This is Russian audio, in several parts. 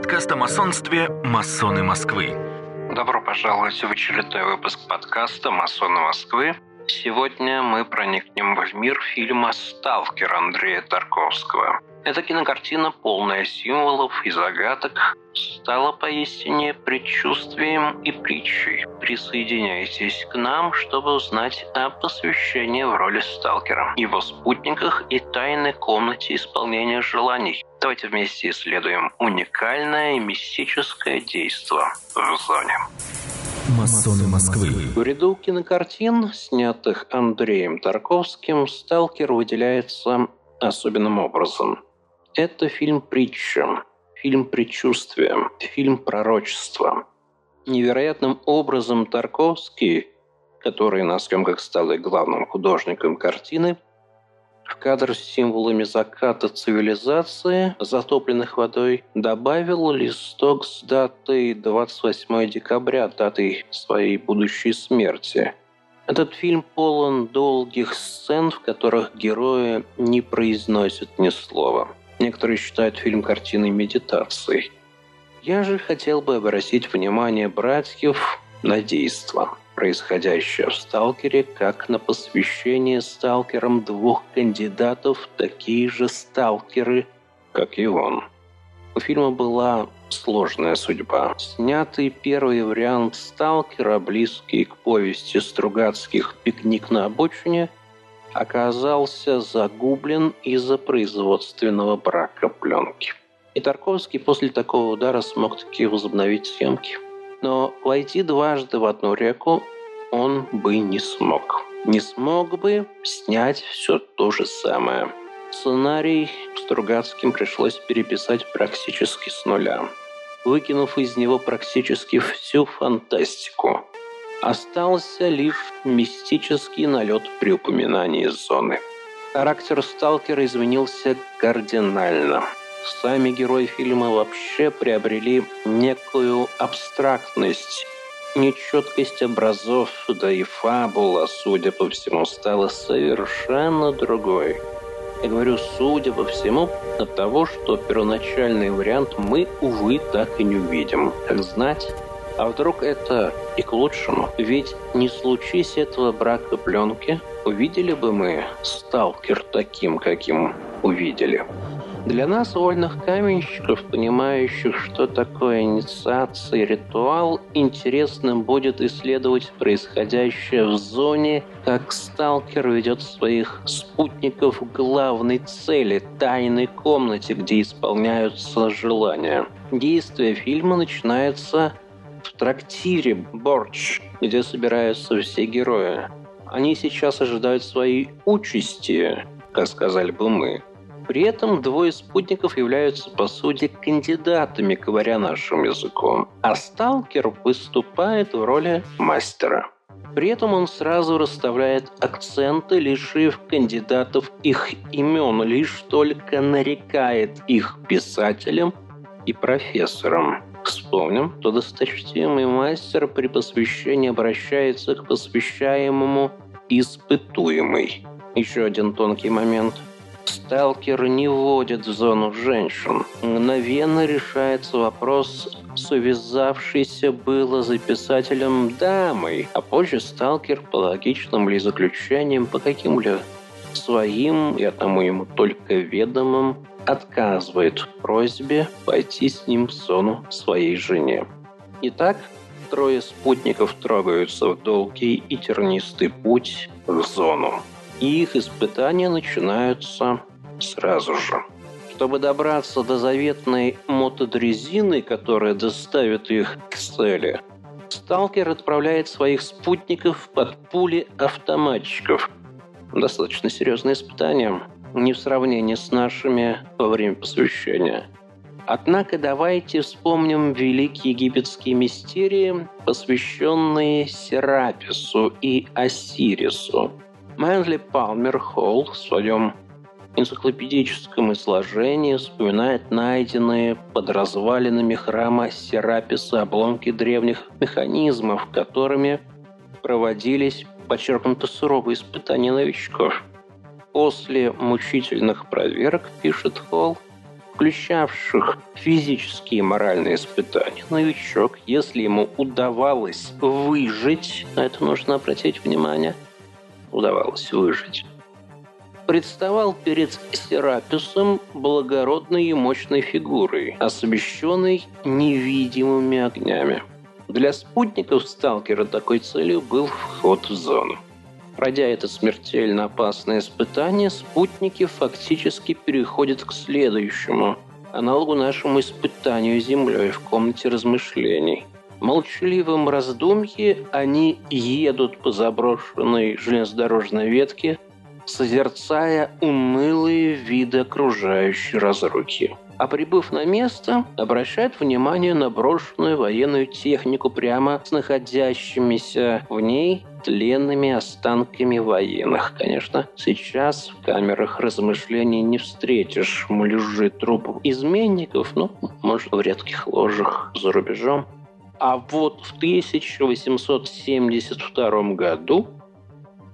подкаст о масонстве «Масоны Москвы». Добро пожаловать в очередной выпуск подкаста «Масоны Москвы». Сегодня мы проникнем в мир фильма «Сталкер» Андрея Тарковского. Эта кинокартина, полная символов и загадок, стала поистине предчувствием и притчей. Присоединяйтесь к нам, чтобы узнать о посвящении в роли сталкера, его спутниках и тайной комнате исполнения желаний. Давайте вместе исследуем уникальное и мистическое действо в зоне. Масоны Москвы. В ряду кинокартин, снятых Андреем Тарковским, «Сталкер» выделяется особенным образом. Это фильм притча, фильм предчувствия, фильм пророчества. Невероятным образом Тарковский, который на съемках стал и главным художником картины, в кадр с символами заката цивилизации, затопленных водой, добавил листок с датой 28 декабря, датой своей будущей смерти. Этот фильм полон долгих сцен, в которых герои не произносят ни слова – Некоторые считают фильм картиной медитации. Я же хотел бы обратить внимание братьев на действо, происходящее в «Сталкере», как на посвящение сталкерам двух кандидатов, такие же сталкеры, как и он. У фильма была сложная судьба. Снятый первый вариант «Сталкера», близкий к повести Стругацких «Пикник на обочине», оказался загублен из-за производственного брака пленки. И Тарковский после такого удара смог таки возобновить съемки. Но войти дважды в одну реку он бы не смог. Не смог бы снять все то же самое. Сценарий Стругацким пришлось переписать практически с нуля, выкинув из него практически всю фантастику. Остался лишь мистический налет при упоминании зоны. Характер сталкера изменился кардинально. Сами герои фильма вообще приобрели некую абстрактность, нечеткость образов, да и фабула, судя по всему, стала совершенно другой. Я говорю, судя по всему, от того, что первоначальный вариант мы, увы, так и не увидим. Как знать, а вдруг это и к лучшему? Ведь не случись этого брака пленки, увидели бы мы сталкер таким, каким увидели. Для нас, вольных каменщиков, понимающих, что такое инициация и ритуал, интересным будет исследовать происходящее в зоне, как сталкер ведет своих спутников к главной цели – тайной комнате, где исполняются желания. Действие фильма начинается в трактире «Борч», где собираются все герои. Они сейчас ожидают своей участи, как сказали бы мы. При этом двое спутников являются, по сути, кандидатами, говоря нашим языком. А сталкер выступает в роли мастера. При этом он сразу расставляет акценты, лишив кандидатов их имен, лишь только нарекает их писателям и профессорам. Вспомним, что досточтимый мастер при посвящении обращается к посвящаемому испытуемый. Еще один тонкий момент. Сталкер не вводит в зону женщин. Мгновенно решается вопрос с увязавшейся было за писателем дамой, а позже сталкер по логичным ли заключениям, по каким-либо своим и одному ему только ведомым отказывает в просьбе пойти с ним в зону своей жене. Итак, трое спутников трогаются в долгий и тернистый путь в зону. И их испытания начинаются сразу же. Чтобы добраться до заветной мотодрезины, которая доставит их к цели, сталкер отправляет своих спутников под пули автоматчиков. Достаточно серьезное испытание – не в сравнении с нашими во время посвящения. Однако давайте вспомним великие египетские мистерии, посвященные Серапису и Осирису. Мэнли Палмер Холл в своем энциклопедическом изложении вспоминает найденные под развалинами храма Сераписа обломки древних механизмов, которыми проводились подчеркнуто суровые испытания новичков – После мучительных проверок, пишет Холл, включавших физические и моральные испытания. Новичок, если ему удавалось выжить, на это нужно обратить внимание, удавалось выжить, представал перед Сераписом благородной и мощной фигурой, освещенной невидимыми огнями. Для спутников сталкера такой целью был вход в зону. Пройдя это смертельно опасное испытание, спутники фактически переходят к следующему, аналогу нашему испытанию Землей в комнате размышлений. В молчаливом раздумье они едут по заброшенной железнодорожной ветке – созерцая унылые виды окружающей разрухи. А прибыв на место, обращает внимание на брошенную военную технику прямо с находящимися в ней тленными останками военных. Конечно, сейчас в камерах размышлений не встретишь муляжи трупов изменников, ну, может, в редких ложах за рубежом. А вот в 1872 году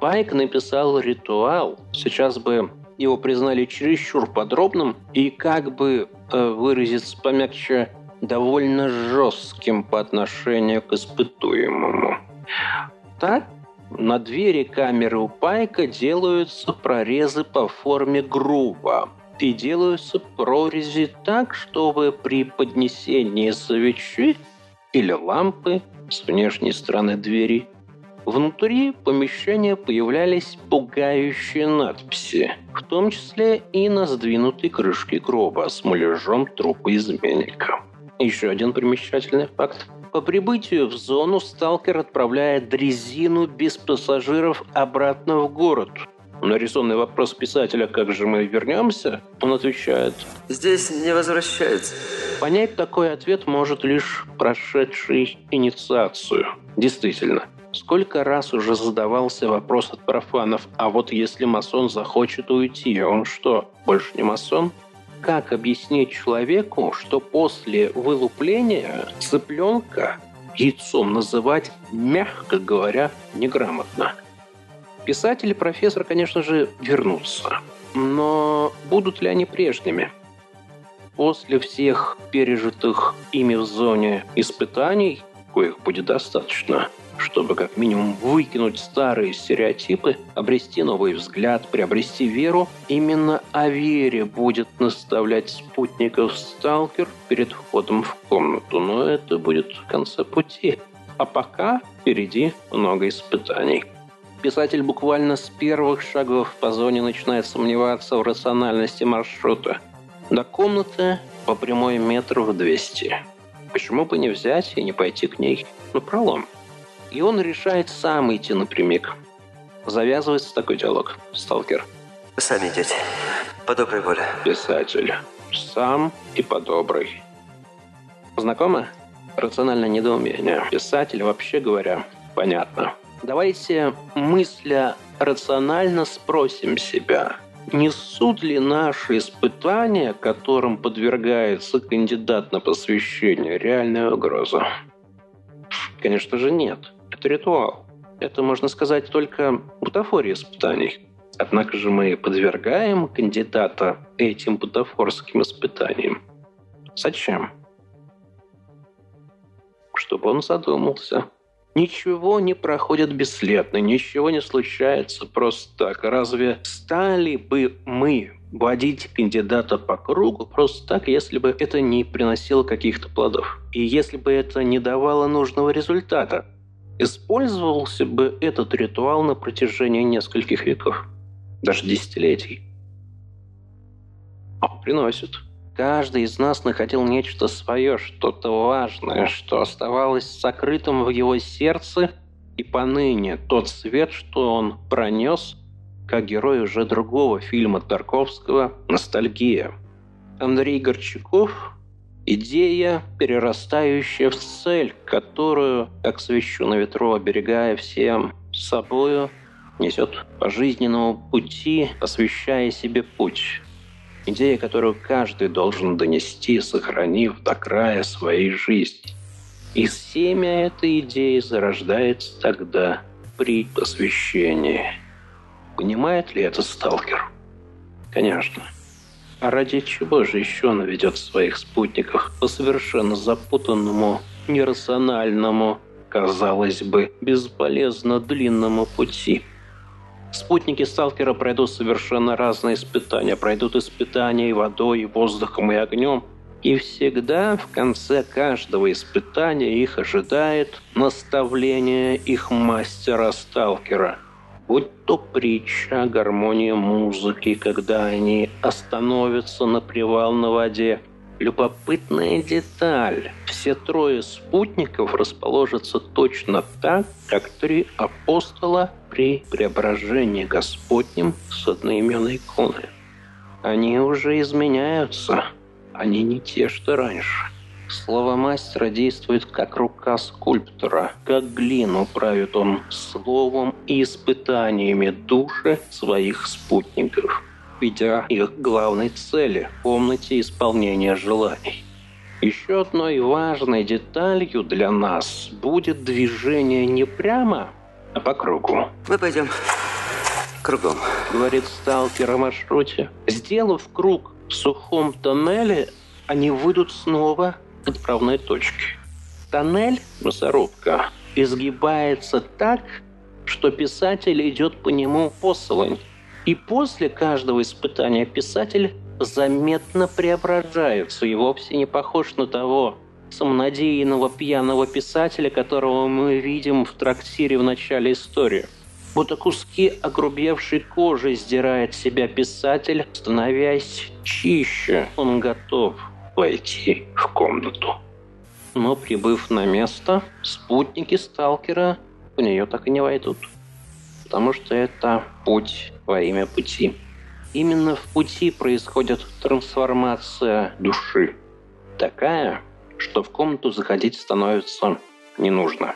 Пайк написал ритуал. Сейчас бы его признали чересчур подробным и, как бы э, выразиться помягче, довольно жестким по отношению к испытуемому. Так, на двери камеры у Пайка делаются прорезы по форме груба и делаются прорези так, чтобы при поднесении свечи или лампы с внешней стороны двери Внутри помещения появлялись пугающие надписи, в том числе и на сдвинутой крышке гроба с муляжом трупа изменника. Еще один примечательный факт. По прибытию в зону сталкер отправляет дрезину без пассажиров обратно в город. На резонный вопрос писателя «Как же мы вернемся?» он отвечает «Здесь не возвращается». Понять такой ответ может лишь прошедший инициацию. Действительно, Сколько раз уже задавался вопрос от профанов, а вот если масон захочет уйти, он что, больше не масон? Как объяснить человеку, что после вылупления цыпленка яйцом называть, мягко говоря, неграмотно? Писатель и профессор, конечно же, вернутся. Но будут ли они прежними? После всех пережитых ими в зоне испытаний, коих будет достаточно – чтобы как минимум выкинуть старые стереотипы, обрести новый взгляд, приобрести веру, именно о вере будет наставлять спутников сталкер перед входом в комнату. Но это будет в конце пути. А пока впереди много испытаний. Писатель буквально с первых шагов по зоне начинает сомневаться в рациональности маршрута. До комнаты по прямой метров 200. Почему бы не взять и не пойти к ней на пролом? И он решает сам идти напрямик. Завязывается такой диалог. Сталкер. Сами идете. По доброй воле. Писатель. Сам и по доброй. Знакомо? Рациональное недоумение. Писатель, вообще говоря, понятно. Давайте, мысля рационально спросим себя, несут ли наши испытания, которым подвергается кандидат на посвящение, реальную угрозу? Конечно же, нет ритуал. Это, можно сказать, только бутафория испытаний. Однако же мы подвергаем кандидата этим бутафорским испытаниям. Зачем? Чтобы он задумался. Ничего не проходит бесследно, ничего не случается просто так. Разве стали бы мы водить кандидата по кругу просто так, если бы это не приносило каких-то плодов? И если бы это не давало нужного результата? Использовался бы этот ритуал на протяжении нескольких веков, даже десятилетий. Он приносит. Каждый из нас находил нечто свое, что-то важное, что оставалось сокрытым в его сердце, и поныне тот свет, что он пронес, как герой уже другого фильма Тарковского «Ностальгия». Андрей Горчаков Идея, перерастающая в цель, которую, как свечу на ветру, оберегая всем собою, несет по жизненному пути, освещая себе путь. Идея, которую каждый должен донести, сохранив до края своей жизни. И семя этой идеи зарождается тогда при посвящении. Понимает ли это сталкер? Конечно. А ради чего же еще он ведет своих спутников по совершенно запутанному, нерациональному, казалось бы, бесполезно длинному пути? Спутники сталкера пройдут совершенно разные испытания. Пройдут испытания и водой, и воздухом, и огнем. И всегда в конце каждого испытания их ожидает наставление их мастера-сталкера. Будь то притча, гармония музыки, когда они остановятся на привал на воде – Любопытная деталь. Все трое спутников расположатся точно так, как три апостола при преображении Господнем с одноименной иконы. Они уже изменяются. Они не те, что раньше. Слово мастера действует как рука скульптора, как глину правит он словом и испытаниями души своих спутников – ведя их к главной цели – комнате исполнения желаний. Еще одной важной деталью для нас будет движение не прямо, а по кругу. Мы пойдем кругом, говорит сталкер о маршруте. Сделав круг в сухом тоннеле, они выйдут снова отправной точке. Тоннель, мясорубка, изгибается так, что писатель идет по нему посолонь. И после каждого испытания писатель заметно преображается и вовсе не похож на того самонадеянного пьяного писателя, которого мы видим в трактире в начале истории. Будто куски огрубевшей кожи сдирает себя писатель, становясь чище. Он готов войти в комнату. Но прибыв на место, спутники сталкера в нее так и не войдут потому что это путь во имя пути. Именно в пути происходит трансформация души. Такая, что в комнату заходить становится не нужно.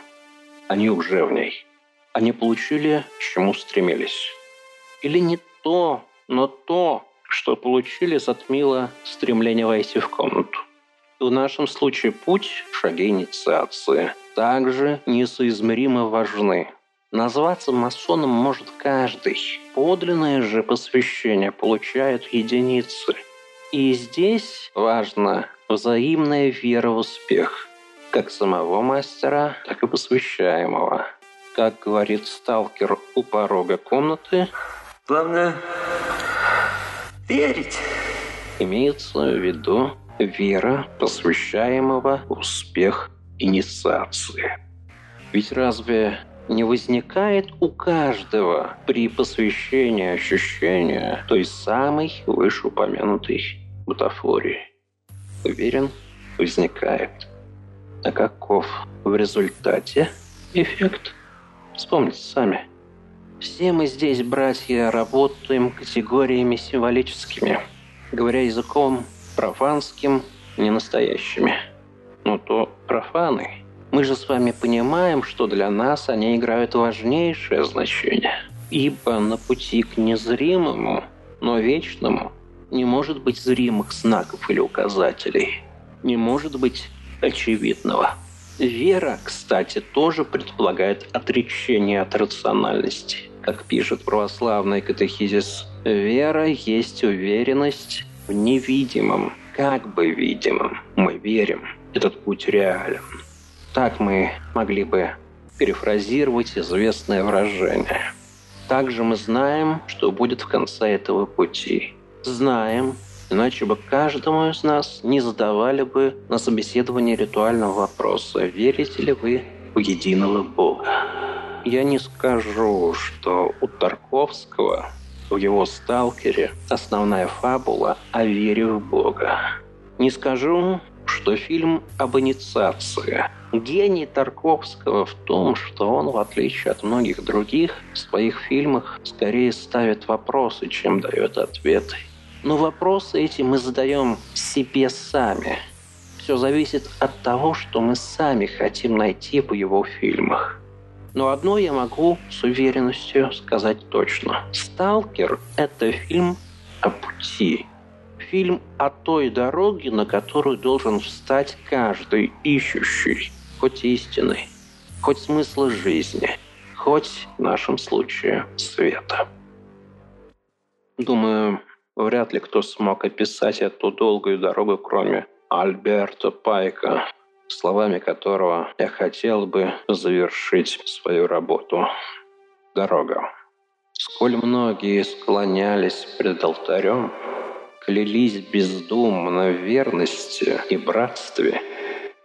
Они уже в ней. Они получили, к чему стремились. Или не то, но то, что получили, затмило стремление войти в комнату. В нашем случае путь, шаги инициации, также несоизмеримо важны. Назваться масоном может каждый. Подлинное же посвящение получают единицы. И здесь важна взаимная вера в успех. Как самого мастера, так и посвящаемого. Как говорит сталкер у порога комнаты, Главное верить. Имеется в виду вера посвящаемого успех инициации. Ведь разве не возникает у каждого при посвящении ощущения той самой вышеупомянутой бутафории. Уверен, возникает. А каков в результате эффект? Вспомните сами. Все мы здесь, братья, работаем категориями символическими, говоря языком профанским, не настоящими. Но то профаны – мы же с вами понимаем, что для нас они играют важнейшее значение. Ибо на пути к незримому, но вечному не может быть зримых знаков или указателей. Не может быть очевидного. Вера, кстати, тоже предполагает отречение от рациональности. Как пишет православный катехизис, вера есть уверенность в невидимом, как бы видимом. Мы верим, этот путь реален. Так мы могли бы перефразировать известное выражение. Также мы знаем, что будет в конце этого пути. Знаем, иначе бы каждому из нас не задавали бы на собеседовании ритуального вопроса «Верите ли вы в единого Бога?» Я не скажу, что у Тарковского в его «Сталкере» основная фабула о вере в Бога. Не скажу, что фильм об инициации. Гений Тарковского в том, что он, в отличие от многих других, в своих фильмах скорее ставит вопросы, чем дает ответы. Но вопросы эти мы задаем себе сами. Все зависит от того, что мы сами хотим найти в его фильмах. Но одно я могу с уверенностью сказать точно. «Сталкер» — это фильм о пути, фильм о той дороге, на которую должен встать каждый ищущий, хоть истины, хоть смысла жизни, хоть в нашем случае света. Думаю, Вряд ли кто смог описать эту долгую дорогу, кроме Альберта Пайка, словами которого я хотел бы завершить свою работу. Дорога. Сколь многие склонялись пред алтарем, клялись бездумно в верности и братстве,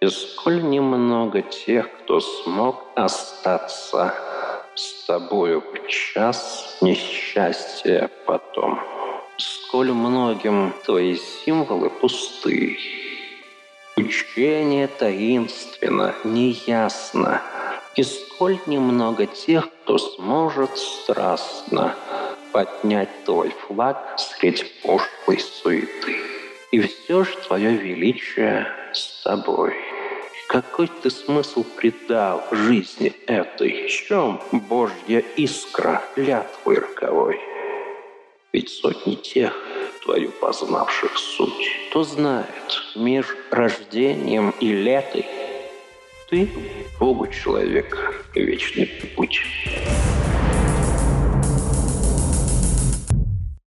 и сколь немного тех, кто смог остаться с тобою в час несчастья потом. Сколь многим твои символы пусты, Учение таинственно, неясно, И сколь немного тех, кто сможет страстно Поднять твой флаг средь пошлой суеты. И все же твое величие с тобой. Какой ты смысл придал жизни этой? В чем Божья искра клятвы роковой? Ведь сотни тех, твою познавших суть, кто знает, меж рождением и летой ты Богу человек вечный путь.